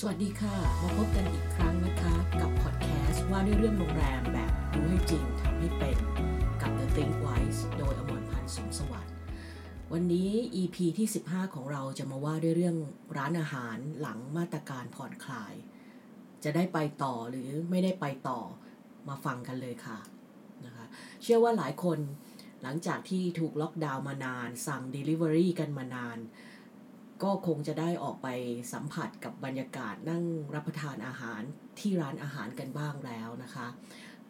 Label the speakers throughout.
Speaker 1: สวัสดีค่ะ มาพบกันอีกครั้งนะคะ กับพอดแคสต์ว่าด้วยเรื่องโรงแรมแบบรู้ให้จริงทำให้เป็นกับ The Think Wise โดยอมรพันธ์สมสวัสดิ์วันนี้ EP ที่ 15 ของเราจะมาว่าด้วยเรื่องร้านอาหารหลังมาตรการผ่อนคลาย จะได้ไปต่อหรือไม่ได้ไปต่อมาฟังกันเลยค่ะนะคะเชื่อว่าหลายคนหลังจากที่ถูกล็อกดาวน์มานาน สั่ง Delivery กันมานาน ก็คงจะได้ออกไปสัมผัสกับบรรยากาศนั่งรับประทานอาหารที่ร้านอาหารกันบ้างแล้วนะคะ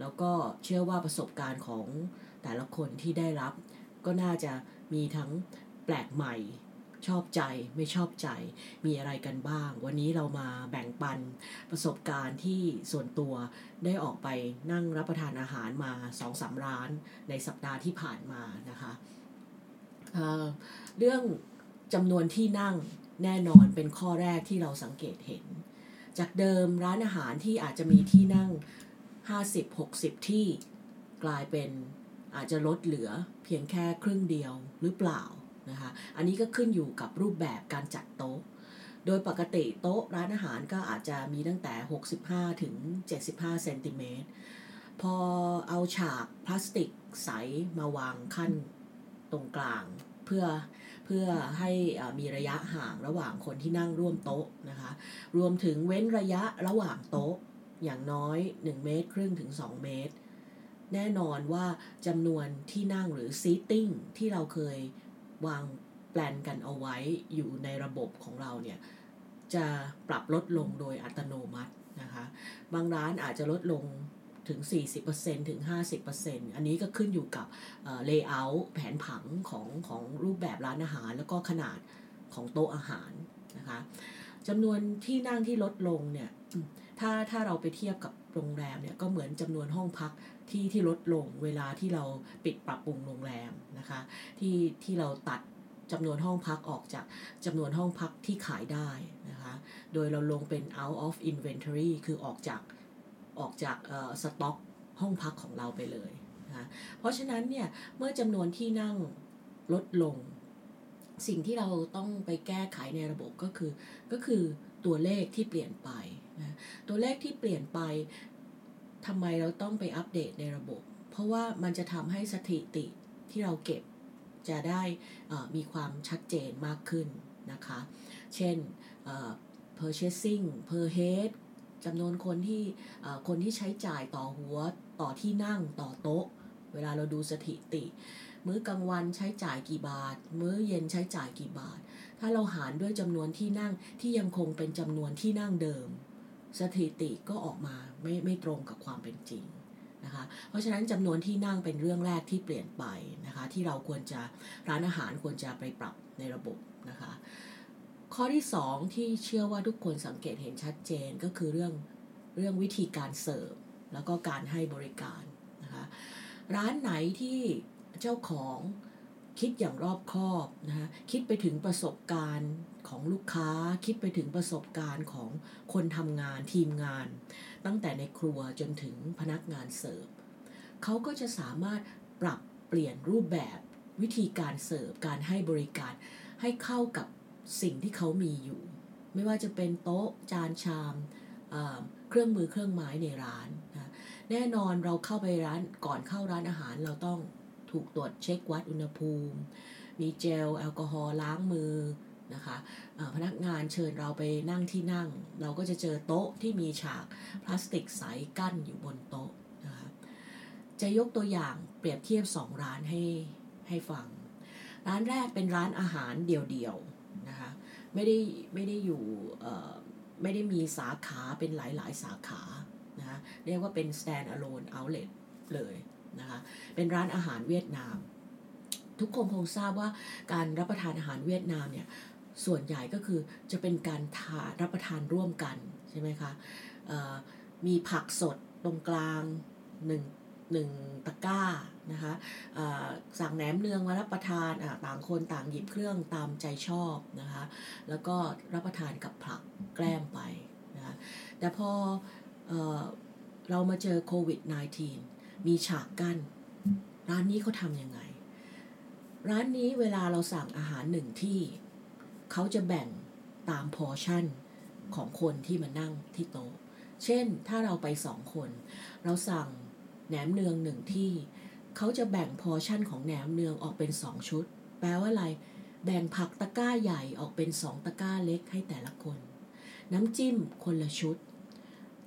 Speaker 1: แล้วก็เชื่อว่าประสบการณ์ของแต่ละคนที่ได้รับ ก็น่าจะมีทั้งแปลกใหม่ ชอบใจไม่ชอบใจมีอะไรกันบ้าง วันนี้เรามาแบ่งปันประสบการณ์ที่ส่วนตัวได้ออกไปนั่งรับประทานอาหารมาสองสามร้านในสัปดาห์ที่ผ่านมานะคะเเรื่อง จำนวนที่นั่งแน่นอนเป็นข้อแรกที่เราสังเกตเห็น จากเดิมร้านอาหารที่อาจจะมีที่นั่ง 50-60 ที่ กลายเป็นอาจจะลดเหลือเพียงแค่ครึ่งเดียวหรือเปล่านะคะอันนี้ก็ขึ้นอยู่กับรูปแบบการจัดโต๊ะ โดยปกติโต๊ะร้านอาหารก็อาจจะมีตั้งแต่ 65 ถึง 75 เซนติเมตร พอเอาฉากพลาสติกใสมาวางขั้นตรงกลาง เพื่อ เพื่อให้มีระยะห่างระหว่างคนที่นั่งร่วมโต๊ะนะคะ รวมถึงเว้นระยะระหว่างโต๊ะ อย่างน้อย 1 เมตรครึ่งถึง 2 เมตร แน่นอนว่าจำนวนที่นั่งหรือ seating ที่เราเคยวางแปลนกันเอาไว้อยู่ในระบบของเราเนี่ยจะปรับลดลงโดยอัตโนมัตินะคะ บางร้านอาจจะลดลง ถึง 40%ถึง 50%อันนี้ก็ขึ้นอยู่กับเลเยอร์แผนผังของของรูปแบบร้านอาหาร แล้วก็ขนาดของโต๊ะอาหารนะคะจำนวนที่นั่งที่ลดลงเนี่ยถ้าถ้าเราไปเทียบกับโรงแรมเนี่ยก็เหมือนจำนวนห้องพักที่ที่ลดลงเวลาที่เราปิดปรับปรุงโรงแรมนะคะที่ที่เราตัดจำนวนห้องพักออกจากจำนวนห้องพักที่ขายได้นะคะ โดยเราลงเป็น out of inventory คือออกจาก ออกจากสต็อกห้องพักของเราไปเลยนะเพราะฉะนั้นเนี่ยเมื่อจำนวนที่นั่งลดลง สิ่งที่เราต้องไปแก้ไขในระบบก็คือ ก็คือตัวเลขที่เปลี่ยนไปนะตัวเลขที่เปลี่ยนไปทำไมเราต้องไปอัปเดตในระบบ เพราะว่ามันจะทำให้สถิติที่เราเก็บจะได้มีความชัดเจนมากขึ้นนะคะ เช่น purchasing per head จำนวนคนที่คนที่ใช้จ่ายต่อหัวต่อที่นั่งต่อโต๊ะ เวลาเราดูสถิติ มื้อกลางวันใช้จ่ายกี่บาท มื้อเย็นใช้จ่ายกี่บาท ถ้าเราหารด้วยจำนวนที่นั่งที่ยังคงเป็นจำนวนที่นั่งเดิม สถิติก็ออกมาไม่ไม่ตรงกับความเป็นจริงนะคะเพราะฉะนั้นจำนวนที่นั่งเป็นเรื่องแรกที่เปลี่ยนไปนะคะที่เราควรจะร้านอาหารควรจะไปปรับในระบบนะคะ ข้อที่สองที่เชื่อว่าทุกคนสังเกตเห็นชัดเจนก็คือเรื่องเรื่องวิธีการเสิร์ฟแล้วก็การให้บริการนะคะร้านไหนที่เจ้าของคิดอย่างรอบคอบนะคะคิดไปถึงประสบการณ์ของลูกค้า คิดไปถึงประสบการณ์ของคนทำงานทีมงาน ตั้งแต่ในครัวจนถึงพนักงานเสิร์ฟเขาก็จะสามารถปรับเปลี่ยนรูปแบบวิธีการเสิร์ฟการให้บริการให้เข้ากับ สิ่งที่เขามีอยู่ ไม่ว่าจะเป็นโต๊ะจานชามเครื่องมือเครื่องไม้ในร้านนะแน่นอนเราเข้าไปร้านก่อนเข้าร้านอาหารเราต้องถูกตรวจเช็ควัดอุณหภูมิ มีเจลแอลกอฮอล์ล้างมือนะคะพนักงานเชิญเราไปนั่งที่นั่ง เราก็จะเจอโต๊ะที่มีฉากพลาสติกใสกั้นอยู่บนโต๊ะนะคะจะยกตัวอย่างเปรียบเทียบสองร้านให้ให้ฟัง ร้านแรกเป็นร้านอาหารเดี่ยว นะคะไม่ได้ไม่ได้อยู่ไม่ได้มีสาขาเป็นหลาย ๆ สาขานะเรียกว่าเป็น stand alone outlet เลยนะคะเป็นร้านอาหารเวียดนาม ทุกคนคงทราบว่าการรับประทานอาหารเวียดนามเนี่ยส่วนใหญ่ก็คือจะเป็นการทารับประทานร่วมกันใช่ไหมคะมีผักสดตรงกลางหนึ่ง หนึ่งตะกร้านะคะสั่งแหนมเนืองมารับประทานต่างคนต่างหยิบเครื่องตามใจชอบนะคะแล้วก็รับประทานกับผักแกล้มไปนะคะแต่พอเออเรามาเจอโควิด -19 มีฉากกัน้น ร้านนี้เขาทำยังไง ร้านนี้เวลาเราสั่งอาหารหนึ่งที่เขาจะแบ่งตามพอชั่นของคนที่มานั่งที่โต๊ะ เช่นถ้าเราไปสองคน เราสั่ง แหนมเนืองหนึ่งที่ เขาจะแบ่งพอชั่นของแหนมเนืองออกเป็นสองชุด แปลว่าอะไร แบ่งผักตะกร้าใหญ่ออกเป็นสองตะกร้าเล็กให้แต่ละคน น้ำจิ้มคนละชุด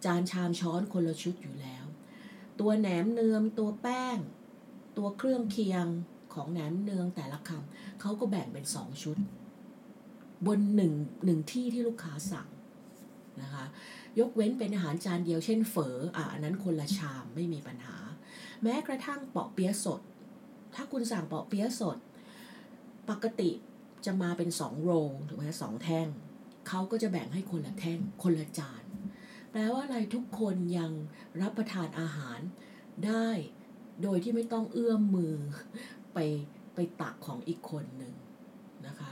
Speaker 1: จานชามช้อนคนละชุดอยู่แล้ว ตัวแหนมเนืองตัวแป้ง ตัวเครื่องเคียงของแหนมเนืองแต่ละคำเขาก็แบ่งเป็นสองชุด บนหนึ่งหนึ่งที่ที่ลูกค้าสั่ง นะคะ ยกเว้นเป็นอาหารจานเดียวเช่นเฝออะอันนั้นคนละชามไม่มีปัญหา แม้กระทั่งเปาะเปี๊ยะสด ถ้าคุณสั่งเปาะเปี๊ยะสด ปกติจะมาเป็นสองโรลถูกไหมสองแท่งเขาก็จะแบ่งให้คนละแท่งคนละจาน แปลว่าอะไรทุกคนยังรับประทานอาหารได้โดยที่ไม่ต้องเอื้อมมือไปไปตักของอีกคนหนึ่งนะคะ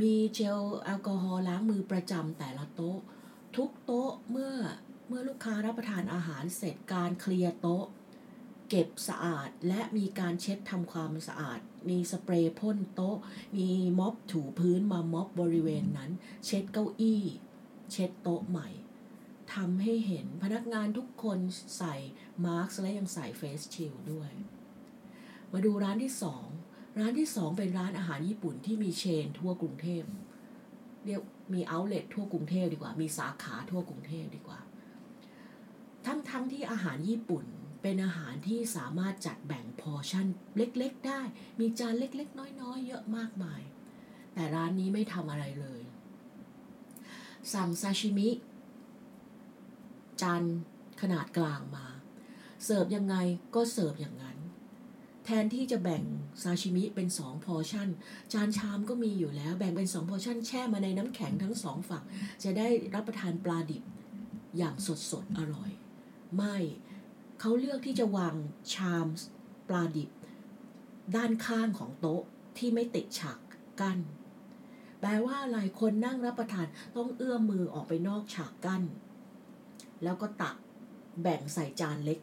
Speaker 1: มีเจลแอลกอฮอล์ล้างมือประจำแต่ละโต๊ะ ทุกโต๊ะเมื่อเมื่อลูกค้ารับประทานอาหารเสร็จการเคลียร์โต๊ะ เก็บสะอาดและมีการเช็ดทำความสะอาด มีสเปรย์พ่นโต๊ะ มีม็อบถูพื้นมาม็อบบริเวณนั้น เช็ดเก้าอี้ เช็ดโต๊ะใหม่ทำให้เห็นพนักงานทุกคนใส่มาร์กและยังใส่ face shield ด้วย มาดูร้านที่สองร้านที่สองเป็นร้านอาหารญี่ปุ่นที่มี chain ทั่วกรุงเทพ เรียกมี outlet ทั่วกรุงเทพดีกว่า มีสาขาทั่วกรุงเทพดีกว่า ทั้งทั้งที่อาหารญี่ปุ่นเป็นอาหารที่สามารถจัดแบ่งพอชั่นเล็กๆได้ มีจานเล็กๆ น้อยๆ เยอะมากมาย แต่ร้านนี้ไม่ทำอะไรเลย สั่งซาชิมิ จานขนาดกลางมา เสิร์ฟยังไงก็เสิร์ฟอย่างนั้น แทนที่จะแบ่งซาชิมิเป็นสองพอชั่น จานชามก็มีอยู่แล้ว แบ่งเป็นสองพอชั่น แช่มาในน้ำแข็งทั้งสองฝั่ง จะได้รับประทานปลาดิบอย่างสดสดอร่อย ไม่เขาเลือกที่จะวางชามปลาดิบ ด้านข้างของโต๊ะที่ไม่ติดฉากกั้นแปลว่าอะไรคนนั่งรับประทานต้องเอื้อมมือออกไปนอกฉากกั้น แล้วก็ตักแบ่งใส่จานเล็ก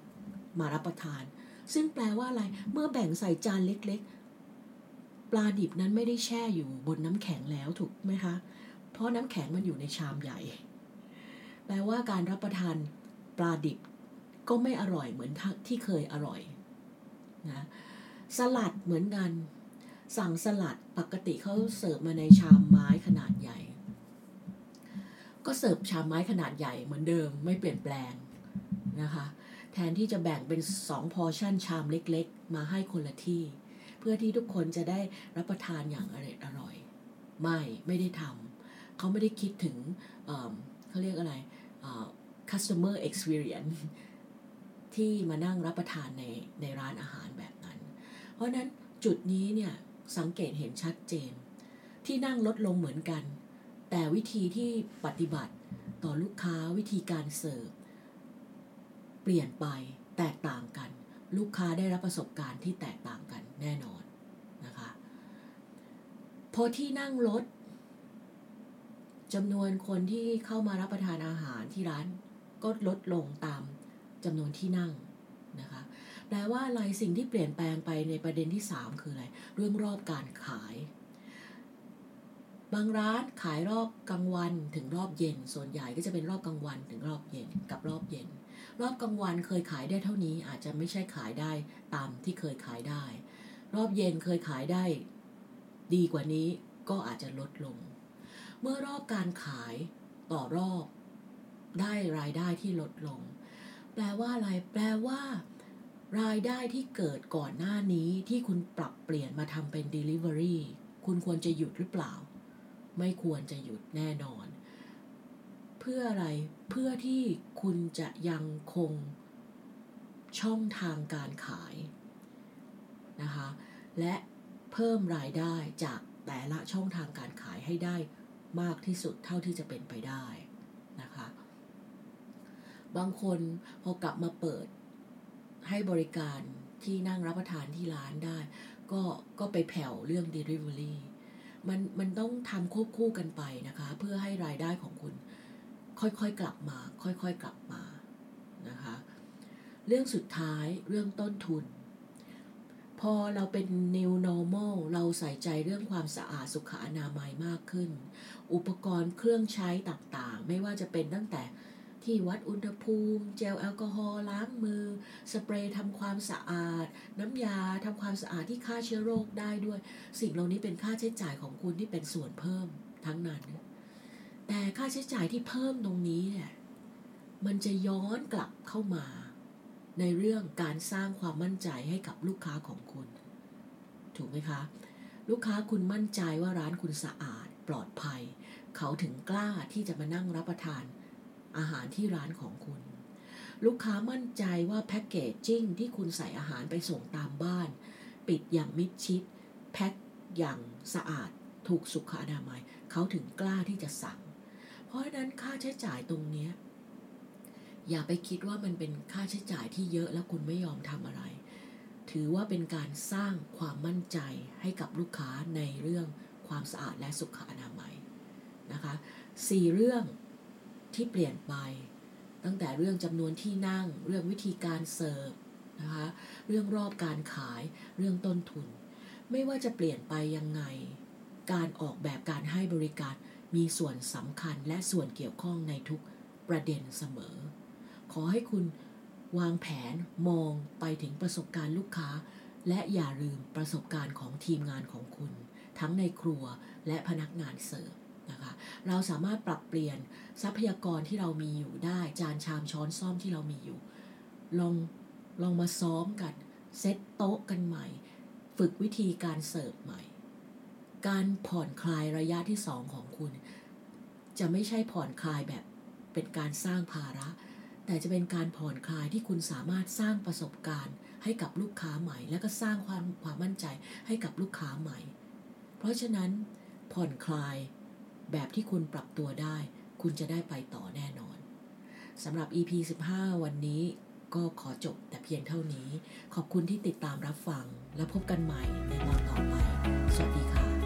Speaker 1: มารับประทาน ซึ่งแปลว่าอะไร เมื่อแบ่งใส่จานเล็ก ๆ ปลาดิบนั้นไม่ได้แช่อยู่บนน้ำแข็งแล้วถูกไหมคะ เพราะน้ำแข็งมันอยู่ในชามใหญ่ แปลว่าการรับประทานปลาดิบก็ไม่อร่อยเหมือนที่เคยอร่อยนะสลัดเหมือนกัน สั่งสลัดปกติเขาเสิร์ฟมาในชามไม้ขนาดใหญ่ ก็เสิร์ฟชามไม้ขนาดใหญ่เหมือนเดิมไม่เปลี่ยนแปลงนะคะ แทนที่จะแบ่งเป็นสองพอชั่นชามเล็กๆ มาให้คนละที่ เพื่อที่ทุกคนจะได้รับประทานอย่างอร่อยอร่อย ไม่ไม่ได้ทำเขาไม่ได้คิดถึงเเขาเรียกอะไร customer experience ที่มานั่งรับประทานในในร้านอาหารแบบนั้น เพราะฉะนั้นจุดนี้เนี่ยสังเกตเห็นชัดเจน ที่นั่งลดลงเหมือนกัน แต่วิธีที่ปฏิบัติต่อลูกค้าวิธีการเสิร์ฟ เปลี่ยนไปแตกต่างกัน ลูกค้าได้รับประสบการณ์ที่แตกต่างกันแน่นอนนะคะพอที่นั่งลดจำนวนคนที่เข้ามารับประทานอาหารที่ร้านก็ลดลงตามจำนวนที่นั่งนะคะแปลว่าอะไรสิ่งที่เปลี่ยนแปลงไปในประเด็นที่ 3 คืออะไร เรื่องรอบการขาย บางร้านขายรอบกลางวันถึงรอบเย็น ส่วนใหญ่ก็จะเป็นรอบกลางวันถึงรอบเย็นกับรอบเย็น รอบกลางวันเคยขายได้เท่านี้อาจจะไม่ใช่ขายได้ตามที่เคยขายได้ รอบเย็นเคยขายได้ดีกว่านี้ก็อาจจะลดลง เมื่อรอบการขายต่อรอบได้รายได้ที่ลดลง แปลว่าอะไร แปลว่า รายได้ที่เกิดก่อนหน้านี้ที่คุณปรับเปลี่ยนมาทำเป็น Delivery คุณควรจะหยุดหรือเปล่า ไม่ควรจะหยุดแน่นอน เพื่ออะไร เพื่อที่คุณจะยังคงช่องทางการขายนะคะ และเพิ่มรายได้จากแต่ละช่องทางการขายให้ได้มากที่สุดเท่าที่จะเป็นไปได้นะคะ บางคนพอกลับมาเปิดให้บริการที่นั่งรับประทานที่ร้านได้ ก็ก็ไปแผ่วเรื่อง Delivery มันมันต้องทำควบคู่กันไปนะคะ เพื่อให้รายได้ของคุณ ค่อยๆกลับมา ค่อยๆกลับมานะคะเรื่องสุดท้ายเรื่องต้นทุน พอเราเป็น new normal เราใส่ใจเรื่องความสะอาดสุขอนามัยมากขึ้น อุปกรณ์เครื่องใช้ต่างๆ ไม่ว่าจะเป็นตั้งแต่ที่วัดอุณหภูมิ เจลแอลกอฮอล์ล้างมือ สเปรย์ทำความสะอาด น้ำยาทำความสะอาดที่ฆ่าเชื้อโรคได้ด้วย สิ่งเหล่านี้เป็นค่าใช้จ่ายของคุณที่เป็นส่วนเพิ่มทั้งนั้น แต่ค่าใช้จ่ายที่เพิ่มตรงนี้เนี่ยมันจะย้อนกลับเข้ามา ในเรื่องการสร้างความมั่นใจให้กับลูกค้าของคุณ ถูกไหมคะ ลูกค้าคุณมั่นใจว่าร้านคุณสะอาดปลอดภัย เขาถึงกล้าที่จะมานั่งรับประทานอาหารที่ร้านของคุณ ลูกค้ามั่นใจว่าแพ็กเกจจิ้งที่คุณใส่อาหารไปส่งตามบ้าน ปิดอย่างมิดชิด แพ็คอย่างสะอาด ถูกสุขอนามัย เขาถึงกล้าที่จะสั่ง เพราะนั้นค่าใช้จ่ายตรงนี้อย่าไปคิดว่ามันเป็นค่าใช้จ่ายที่เยอะแล้วคุณไม่ยอมทำอะไร ถือว่าเป็นการสร้างความมั่นใจให้กับลูกค้าในเรื่องความสะอาดและสุขอนามัยนะคะสี่เรื่องที่เปลี่ยนไป ตั้งแต่เรื่องจำนวนที่นั่ง เรื่องวิธีการเสิร์ฟนะคะเรื่องรอบการขายเรื่องต้นทุน ไม่ว่าจะเปลี่ยนไปยังไง การออกแบบการให้บริการ มีส่วนสำคัญและส่วนเกี่ยวข้องในทุกประเด็นเสมอ ขอให้คุณวางแผนมองไปถึงประสบการณ์ลูกค้า และอย่าลืมประสบการณ์ของทีมงานของคุณ ทั้งในครัวและพนักงานเสิร์ฟนะคะเราสามารถปรับเปลี่ยนทรัพยากรที่เรามีอยู่ได้จานชามช้อนซ่อมที่เรามีอยู่ ลองลองมาซ้อมกัน เซตโต๊ะกันใหม่ ฝึกวิธีการเสิร์ฟใหม่ การผ่อนคลายระยะที่สองของคุณ จะไม่ใช่ผ่อนคลายแบบเป็นการสร้างภาระ แต่จะเป็นการผ่อนคลายที่คุณสามารถสร้างประสบการณ์ ให้กับลูกค้าใหม่ และก็สร้างความความมั่นใจให้กับลูกค้าใหม่ เพราะฉะนั้น ผ่อนคลายแบบที่คุณปรับตัวได้ คุณจะได้ไปต่อแน่นอนสำหรับ EP 15 วันนี้ก็ขอจบแต่เพียงเท่านี้ ขอบคุณที่ติดตามรับฟัง และพบกันใหม่ในตอนต่อไป สวัสดีค่ะ